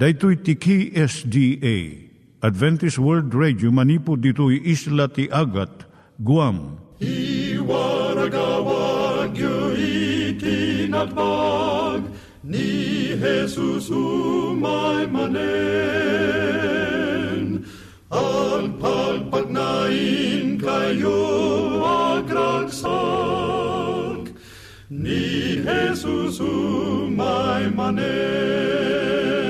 Daitui tiki SDA Adventist World Radio manipud ditui isla ti Agat Guam. I waragawag yu itinatpag ni Jesus umay manen. Ang pagpagnain kayo agkansak ni Jesus umay manen.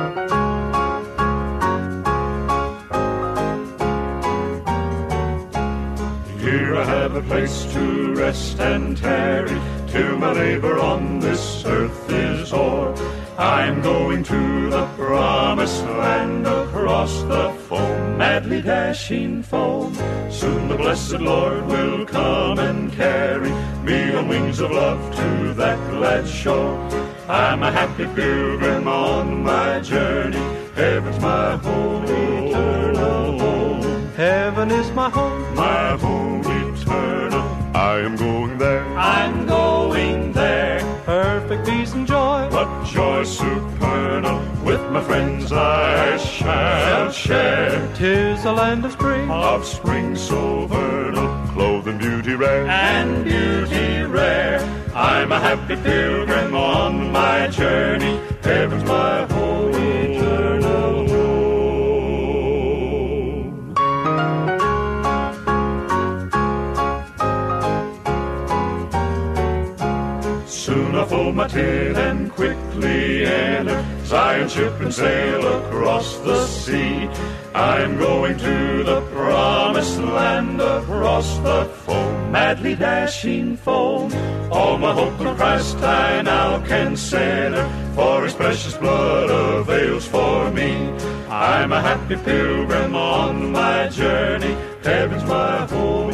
Here I have a place to rest and tarry till my labor on this earth is o'er. I'm going to the promised land across the foam, madly dashing foam. Soon the blessed Lord will come and carry me on wings of love to that glad shore. I'm a happy pilgrim on my journey. Heaven's my home, eternal home. Heaven is my home. Friends I shall share. Tis a land of spring Of spring so vernal, clothed in beauty rare. and beauty rare. I'm a happy pilgrim on my journey. Heaven's my home, eternal home. Soon I fold my tent and quickly enter Zion's ship and sail across the sea. I'm going to the promised land across the foam, madly dashing foam. All my hope in Christ I now can center, for His precious blood avails for me. I'm a happy pilgrim on my journey. Heaven's my home,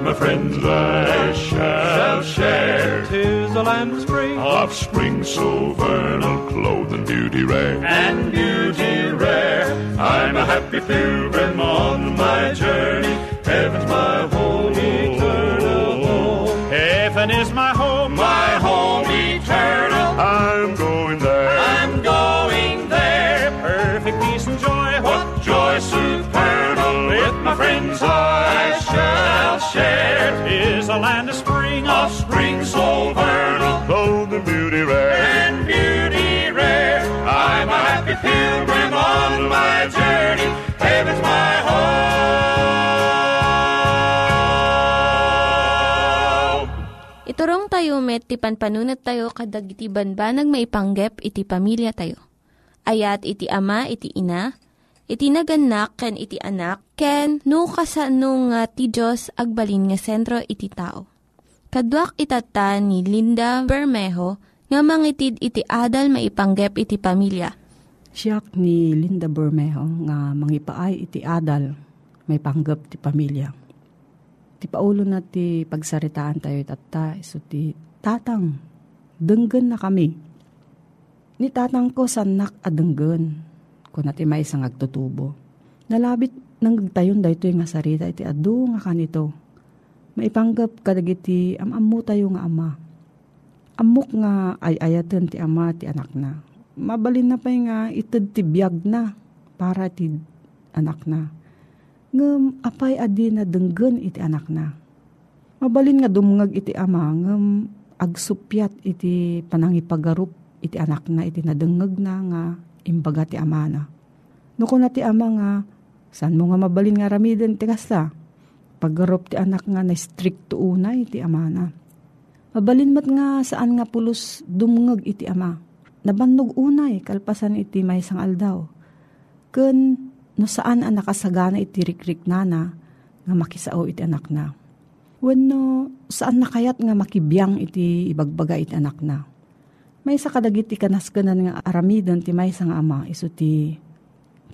my friends I shall share. Tis a land of spring Of spring so vernal, clothed in beauty rare. and beauty rare. I'm a happy pilgrim on my journey. Heaven's my home, a land of spring Of spring so vernal, clothed in beauty rare. and beauty rare. I'm a happy pilgrim on my journey. Heaven's my home. Iturong tayo met, ti panpanunat tayo kadag iti banbanag maipanggep iti pamilya tayo. Ayat iti ama, iti ina, iti naganak ken iti anak ken no kasano nga ti Diyos agbalin nga sentro iti tao. Kaduak itata ni Linda Bermejo nga mangitid iti adal maipanggep iti pamilya. Siyak ni Linda Bermejo nga mangipaay iti adal may panggep ti pamilya. Ti paulo na ti pagsaritaan tayo itata iso ti tatang denggen na kami. Ni tatang ko sanak adenggen kung nati may isang agtutubo. Nalabit nang gagtayon dahito nga sarita iti adu nga kanito maipanggap kadagiti amamu tayo nga ama. Amok nga ay ayaten ti ama ti anak na. Mabalin na pa nga ited ti biyag na para ti anak na. Ngem apay adi na denggen iti anak na. Mabalin nga dumngag iti ama ngem agsupyat iti panangipagarup iti anak na iti nadengeg na nga imbaga ti ama na. Nuko na ti ama nga, saan mo nga mabalin nga ramiden ti kasta? Paggarop ti anak nga na stricto unay iti ama na. Mabalin mat nga saan nga pulos dumngeg iti ama. Nabannog unay kalpasan iti may sang aldaw. Ken no saan ang nakasagana iti rikrik nana nga makisao iti anak na. Wenno saan nakayat nga makibiyang iti ibagbaga iti anak na. May sa kadagiti kanaskanan nga aramidon ti may sang ama iso ti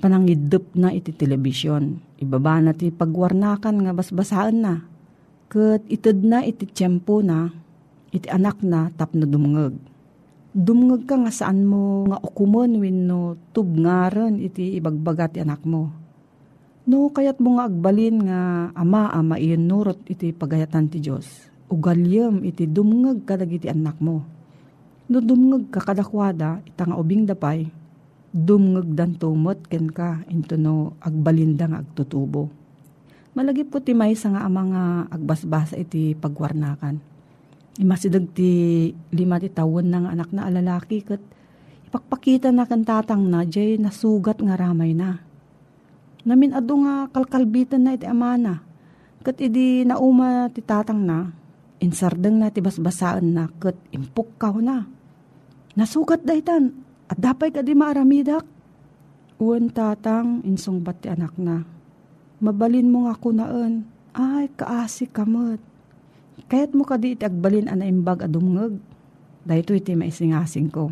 panangidup na iti telebisyon. Ibaba na ti pagwarnakan nga basbasaan na. Kat itad na iti tiyempo na, iti anak na tapno dumngeg. Dumngeg ka nga saan mo nga ukumon wenno tubngaran iti ibagbaga ti anak mo. No kayat mo nga agbalin nga ama ama iyon nurot iti pagayatan ti Diyos. Ugalyem iti dumngeg kadag iti anak mo. No dumngeg ka kadakwada, ubing dapay, dumngeg dan tumot ken ka into no agbalinda nga agtutubo. Malagip ko ti maysa nga amang nga agbasbasa iti pagwarnakan. Imasidag ti lima ti tawon ng anak na alalaki kat ipakpakita na kan tatang na jay nasugat nga ramay na. Namin ado nga kalkalbitan na iti amana. Kat idi nauma ti tatang na, insardeng na ti basbasaan na kat impuk kaw na. Nasugat daytan, at dapay ka di maaramidak. Uwan tatang, insong bat ti anak na. Mabalin mo nga kunaan, ay kaasi kamot. Kayat mo ka di iti agbalin ana imbag adumngeg. Dahito iti maisingasing ko.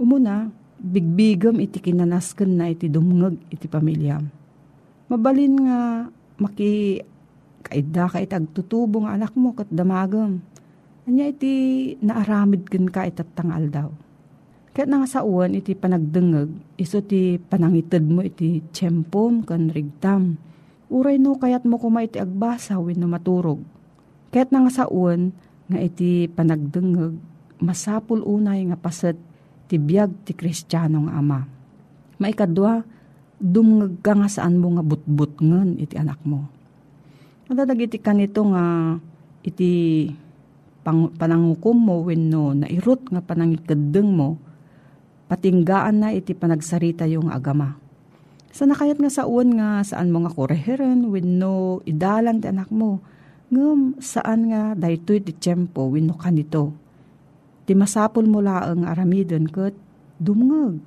Umuna, bigbigam iti kinanasken na iti dumngeg iti pamilyam. Mabalin nga maki kaida ka iti agtutubo nga anak mo kat damagam. Anya iti naaramid ken ka itattangal daw Kat nga sa uwan iti panagdengeg, iso ti panangited mo iti tiyempom kan rigtam. Uray no kayat mo kuma iti agbasa win no maturog. Kat nga sa uwan nga iti panagdengeg, masapul unay nga paset ti biyag ti kristyano nga ama. Maikadwa, dumngeg ka nga saan mo nga butbut ngen iti anak mo. Madadag iti kanito nga iti pang, panangukom mo wenno nairot nga panangikadeng mo patinggaan na iti panagsarita yung agama. Sa nakayat nga sa uwan nga saan mo nga kureheran wenno idalan ti anak mo ngem saan nga daytoy ti tiyempo wenno kanito. Ti masapol mo laeng aramidon ket dumngeg.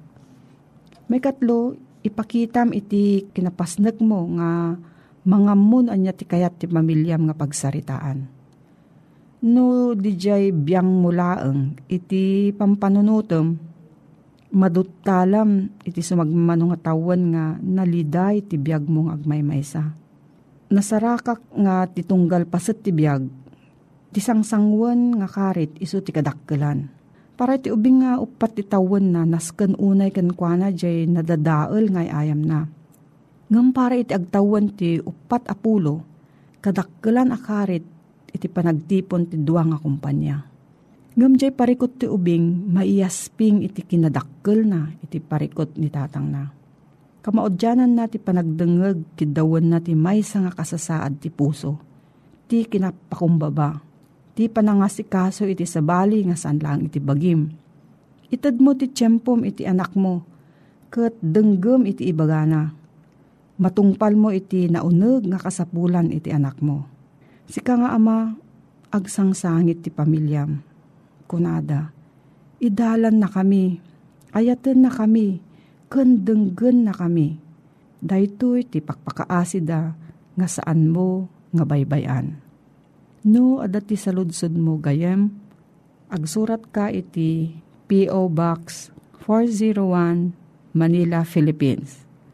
May katlo ipakitam iti kinapasnek mo nga mangamon anya ti kayat ti pamilyam nga pagsaritaan. No dijay biyang mulaeng iti pampanunutom maduttalam iti sumagmano nga tawan nga naliday ti biyag mong agmaymaysa. Nasarakak nga titunggal paset ti biyag, ti sangsangwan nga karit iso ti kadakkelan. Para ti ubing nga upat ti tawan na nasken unay ken kuana jay nadadael nga ayam na. Ngam para iti agtawan ti upat apulo, kadakkelan akarit iti panagtipon ti duwa nga kumpanya Ngamjay parikot ti ubing, maiyasping iti kinadakkel na, iti parikot ni tatang na. Kamaodyanan na ti panagdengeg, kidawan na ti may nga kasasaad ti puso. Ti kinapakumbaba, ti panangasikaso iti sabali nga saan lang iti bagim. Itad mo ti tiyempom iti anak mo, kat denggem iti ibagana. Matungpal mo iti nauneg nga kasapulan iti anak mo. Sika nga ama, agsangsangit ti pamilyam kunada. Idalan na kami, ayaten na kami, kendenggen na kami. Daytoy ti pakpakaasida nga saan mo nga baybayan. No, adati sa ludsod mo gayem, agsurat ka iti P.O. Box 401 Manila, Philippines.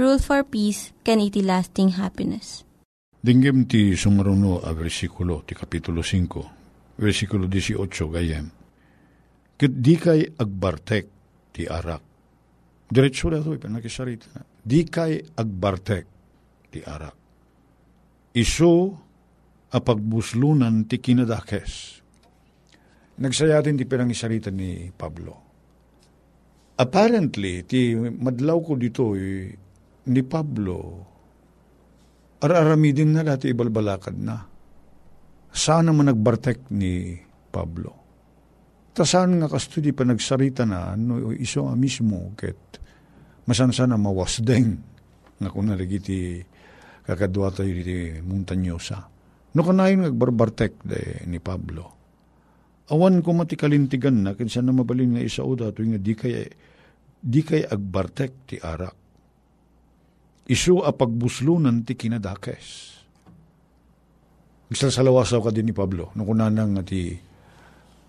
Rule for Peace, can iti lasting happiness. Dinggim ti sumaruno a versikulo ti kapitulo 5 versikulo 18 gayem. Ket di kay agbartek ti arak. Diretso da to, ipanakisarita na. Di kay agbartek ti arak. Iso a pagbuslunan ti kinadakes. Nagsayatin ti pinangisarita ni Pablo. Apparently, ti madlaw ko dito eh, ni Pablo, araramidin na dati ibalbalakad na sana man nagbartek ni Pablo. Ta saan nga kastudi pa nagsarita na no iso nga mismo ket masansa na mawasdeng nga kung nalagiti kakadwa tayo di montanyosa. No kanayon nagbarbartek de ni Pablo. Awan ko matikalintigan na kinsa na mabalin nga isa uda nga di kay di kay agbartek ti arak. Isu a pagbuslunan ti kinadakes Nagsasalawasa ka din ni Pablo. Nung kunanang ti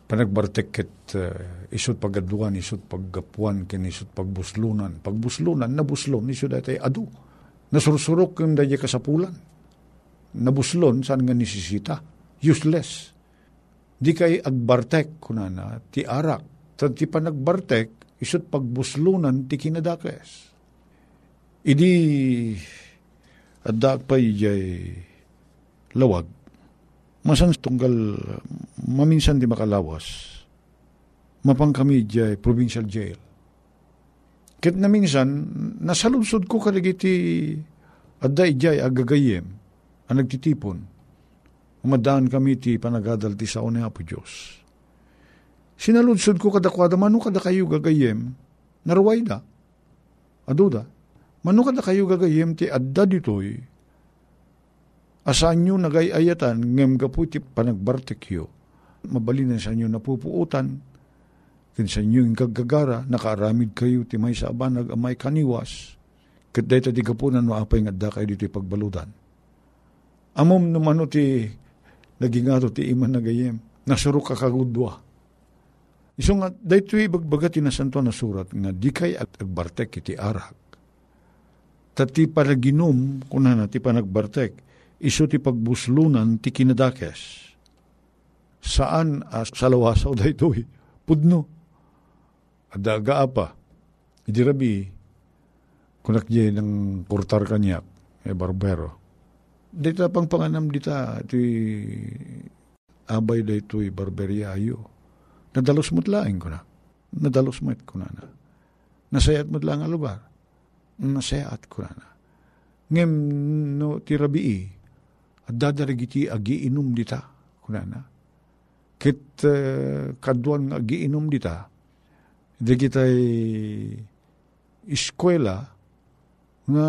panagbartek ket uh, isut pagaduan, isut paggapuan, ken isut pagbuslunan. Pagbuslunan, nabuslon, isut dati adu. Nasursurok yung daya kasapulan. Nabuslon, saan nga nisisita? Useless. Di kay agbartek, kunana, ti arak. Tad ti panagbartek, isut pagbuslunan, ti kinadakes. Idi, adak pa ijay lawag, Masan tunggal maminsan di makalawas. Mapang kami jay provincial jail. Kit na minsan, nasaludsod ko kaligiti adda ijay agagayem ang nagtitipon. Umadaan kami ti panagadal ti sao ni Apo Diyos. Sinaludsod ko kadakwada, mano kada kayo gagayem, naruway da. Aduda, mano kada kayo gagayem ti adda ditoy, Asaan nyo nagayayatan, ngem kaputi panagbartekyo. Mabalinan sa inyo napupuutan, kin sa inyo yung kagagara, nakaaramid kayo, ti may sa abanag, amay kaniwas, kat dahi tadi kapunan, maapay nga da kayo dito pagbaludan. Amom naman ti, naging ato ti iman nagayem, nasurok kakagudwa. Iso nga, dahito ibagbaga ti nasanto na surat, nga di kay at agbartek iti arak. Tati panaginom, kunan na ti panagbartek, iso ti pagbuslunan ti kinadakes. Saan as salawasaw da ito'y pudno. Adaga apa. Idi rabi, kunak di ng kurtar kanyak, e barbero. Dita pang panganam dita, ti abay da ito'y barberia ayo. Nadalos mo't laing ko na. Nadalos mo't ko na na. Nasayat mo't lang ang lugar. Nasayat ko na na. Ngem no ti rabii, at dadarigiti agiinom dita, kunana. Kit uh, kaduan agiinom dita, di kita'y eskwela nga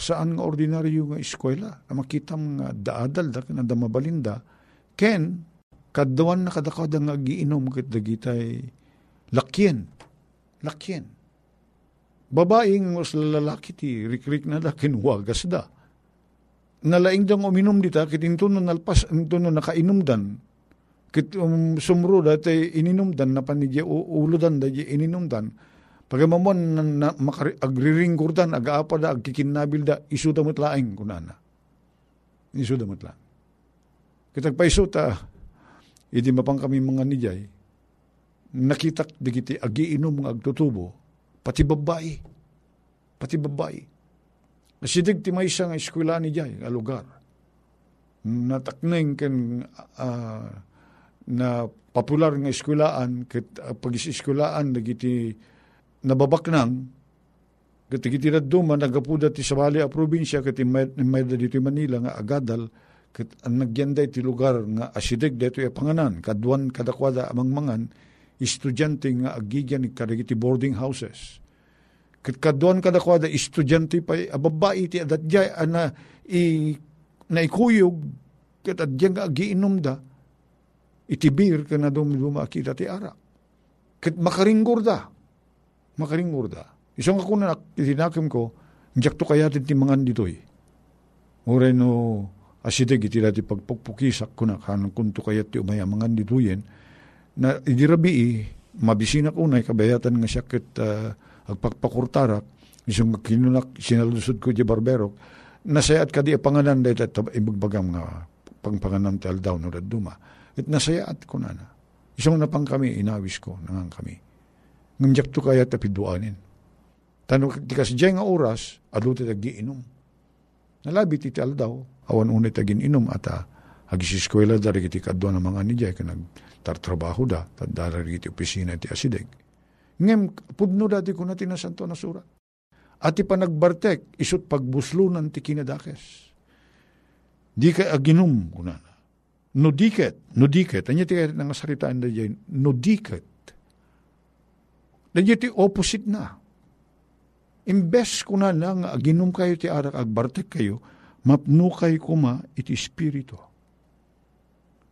saan nga ordinaryo nga eskwela na makita nga daadal da na damabalinda ken kaduan na kadakada nga agiinom kit dagitay lakyen lakyen babaeng mas lalaki ti rikrik na da kinwagas da nalaing dang uminom dita, kit into no nalpas, into no nakainumdan, kit um, sumro dati ininumdan, na panidya uludan da ininumdan, pagamamon na, na makari, agriringkurdan, agaapa da, agkikinabil da, isuta mo't laing kunana. Ni sudamat lang. Kitag paiso ta, iti mapang kami mga nijay, nakitak digiti agiinom nga agtutubo, pati babae. Pati babae. Nasidig ti may isang eskwela ni Jay, nga lugar. Natakneng ken uh, na popular nga eskwelaan, ket uh, pag-iskwelaan, nagiti nababaknang, ket iti raduma, nagapuda ti sabali a probinsya, ket may dito Manila nga agadal, ket ang nagyanday ti lugar nga asidig dito panganan, kaduan kadakwada amang mangan, estudyante nga agigyan ni kadagiti boarding houses Kat kaduan kada ko da estudyante pa ababae ti adat jay ana i naikuyog kat adyan nga agiinom da itibir ka na dumiduma kita ti ara. Kat makaringgor da. Makaringgor da. Isang ako na itinakim ko, njak to kaya ti mangan ditoy. Ure no asidig iti dati pagpukpukisak ko na kanang kunto kaya ti umaya mangan ditoyen na idirabi mabisina ko na kabayatan nga siya kat uh, agpakpakurtarak, isang kinunak, sinalusod ko di barberok, nasayaat ka di panganan dahil at ibagbagang nga pangpanganan ti aldaw no duma. At nasayaat ko na na. Isang napang kami, inawis ko, nangang kami. Ngamjak to kaya tapiduanin. Tanong ti kasi nga oras, aluti tagiinom. Nalabi ti aldaw, awan unit tagin inom at uh, agisiskwela dari kiti kadwa ng mga nijay ka nagtartrabaho da, dari kiti opisina ti asideg Ngem, pudno dati ko na tinasanto na surat. At ipanagbartek, isut pagbuslunan ti kinadakes. Di ka aginum kuna na. No diket, no diket. Anya ti kaya nga saritaan na dyan, no diket. Nandiyo ti opposite na. Imbes kuna na nga aginum kayo ti arak agbartek kayo, mapno kayo kuma iti spirito.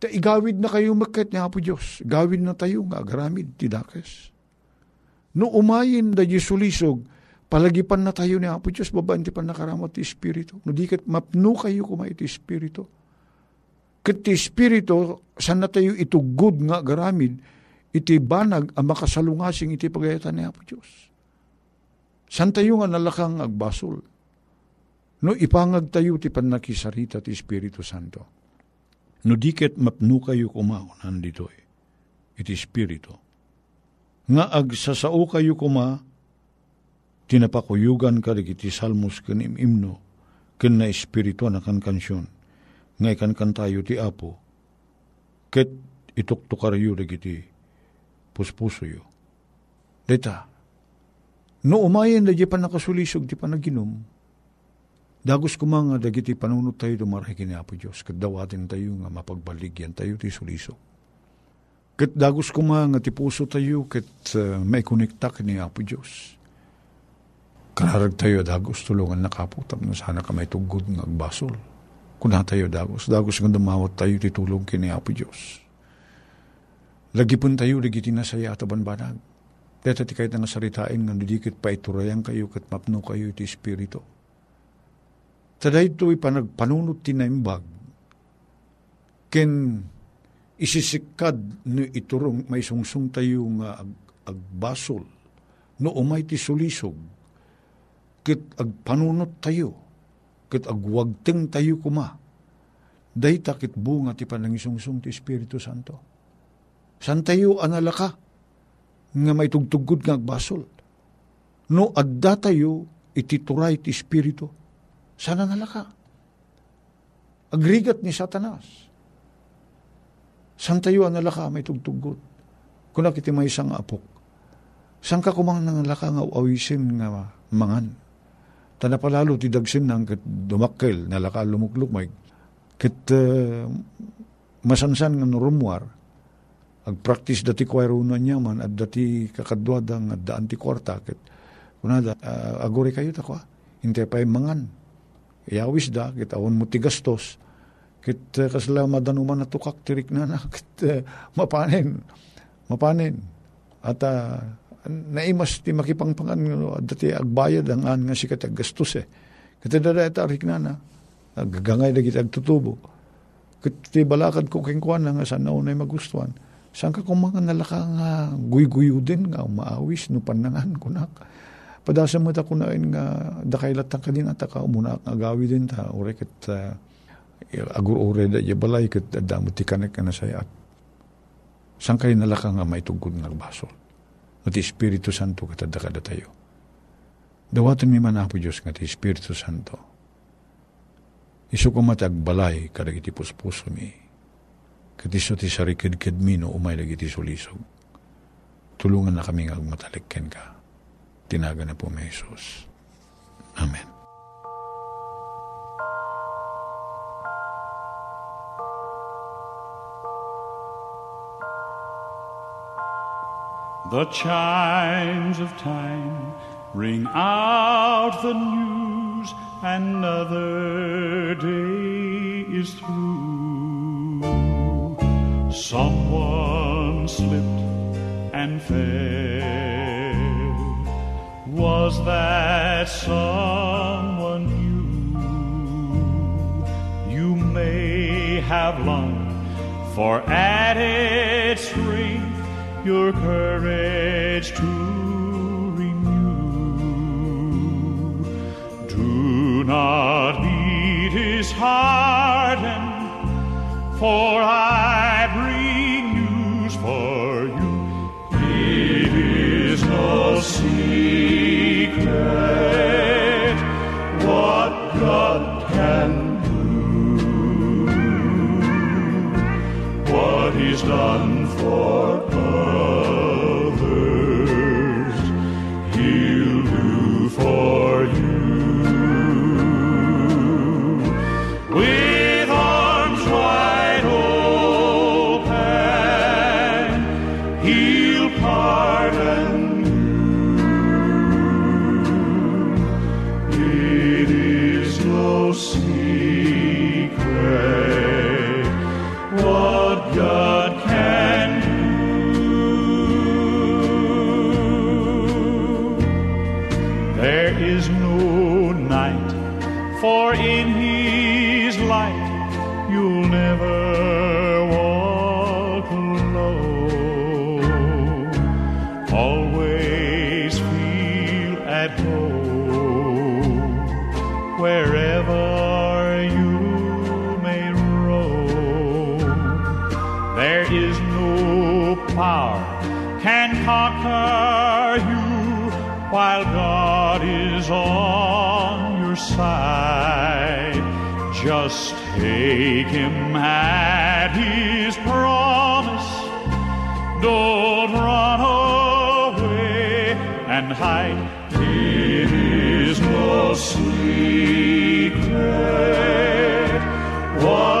Ta igawid na kayo makit ni Apo Diyos. Gawid na tayo nga agaramid ti dakes. No umayin da Jesulisog, palagipan na tayo ni Apo Diyos, babaan ti pa nakaramot ti Espiritu. No di kat mapno kayo kumay ti Espiritu. Kat ti Espiritu, saan na tayo itugod nga garamid, iti banag ang makasalungasing iti pagayatan ni Apo Diyos. San tayo nga nalakang agbasol? No ipangag tayo ti panakisarita ti Espiritu Santo. No diket mapno kayo kumao nandito eh. Iti Espiritu nga agsasao kayo kuma, tinapakuyugan ka iti salmos ken imno, ken na espiritu na kan kansyon, nga ikan kan tayo ti apo, ket ituktukar yu iti puspuso yu. Dita, no umayan da di pa nakasulisog ti panaginom, dagos kumanga dagiti panunot tayo dumarahi kini Apo Diyos, kadawatin tayo nga mapagbaligyan tayo ti sulisog. Kat dagos ko nga ti puso tayo, kat uh, may kuniktak ni Apo Diyos. Kararag tayo dagos tulungan na kaputam na sana ka may tugod ng agbasol. Kuna tayo dagos, dagos nga dumawat tayo ti tulong kini Apo Diyos. Lagi pun tayo, lagi tinasaya at banbanag. Dito ti kahit nga saritain nga didikit pa iturayan kayo kat mapno kayo iti Espiritu. Tada ito ipanagpanunot tinaimbag. Ken isisikad no iturong may sungsung tayo nga ag, agbasol. No umay ti sulisog. Kit agpanunot tayo. Kit agwagteng tayo kuma. Day takit bunga ti panangisungsung ti Espiritu Santo. San tayo analaka? Nga may tugtugod nga agbasol. No adda tayo itituray ti Espiritu sana nalaka agrigat ni Satanas San tayo ang nalaka may tugtugot. Kung nakiti may isang apok. San ka kumang nalaka nga awisin nga mangan. Tana palalo ti dagsin nang kat dumakkel nalaka lumukluk may kat uh, masansan nga norumwar agpractice dati kwairo na niya man at dati kakadwadang at daan ti kwarta kat kunada uh, agore kayo ta kwa hintay pa mangan iyawis da kita awon mo ti gastos Kit uh, kasla madanuman na tukak tirik na na. Kit uh, mapanin. Mapanin. At uh, naimas ti makipangpangan no, dati agbayad ang an nga sikat aggastos eh. Kit dada ita arik na na. Agagangay na kita agtutubo. Kit ti balakad ko kengkuan na nga sa naunay magustuhan. Saan ka kung mga nalaka nga guy-guyo din nga maawis no panangan kunak. Padasa mo ta kunain nga dakailat ka din at ka umuna agawi din ta. Urekit uh, agur-ure da ya balay kat adamot ti kanek ka na saya at saan kayo nalaka nga maitugod nga basol. At Espiritu Santo katadda kada tayo. Dawatan mi man apo Diyos nga ti Espiritu Santo. Isu ko matagbalay kadag iti puspuso mi. Katiso ti sarikid-kid mi no umay lagi ti sulisog. Tulungan na kami nga matalikken ka. Na po may Jesus. Amen. The chimes of time ring out the news, another day is through. Someone slipped and fell. Was that someone you? You may have longed for added strength your courage to renew. Do not be his heart, for I bring news for you. It is no secret done for conquer you while God is on your side. Just take him at his promise. Don't run away and hide. It is no secret what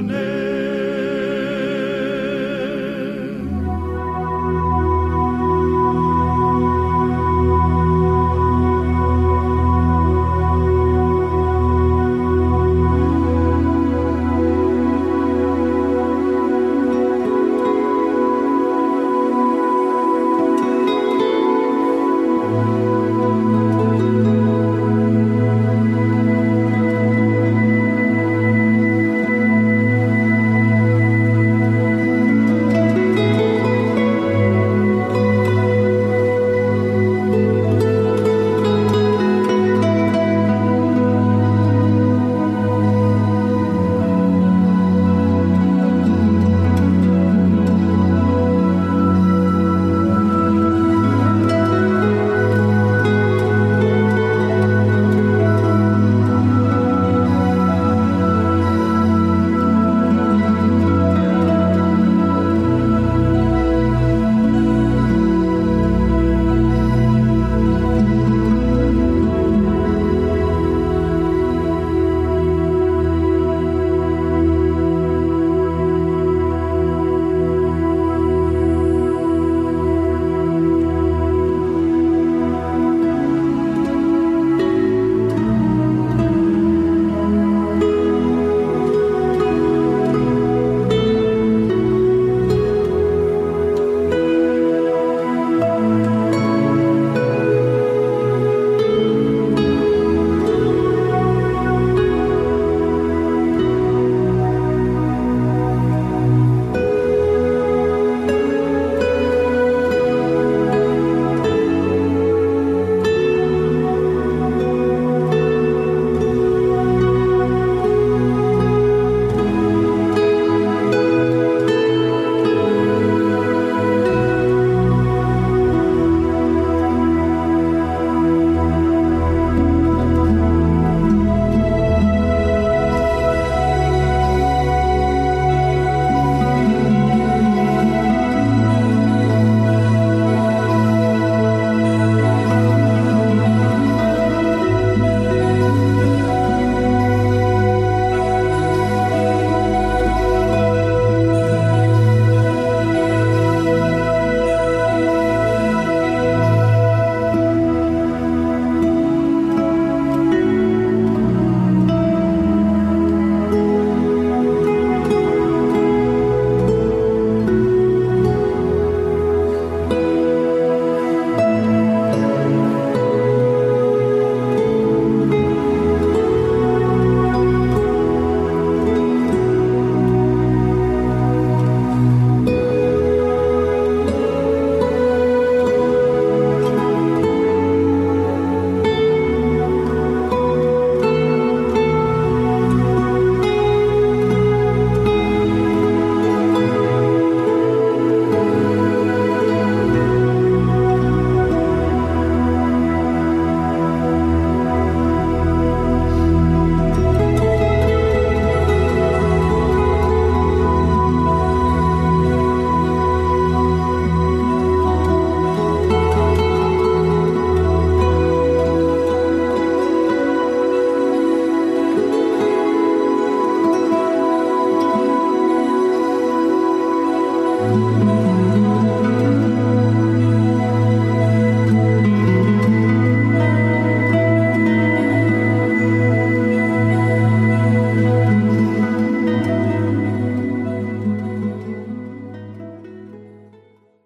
name.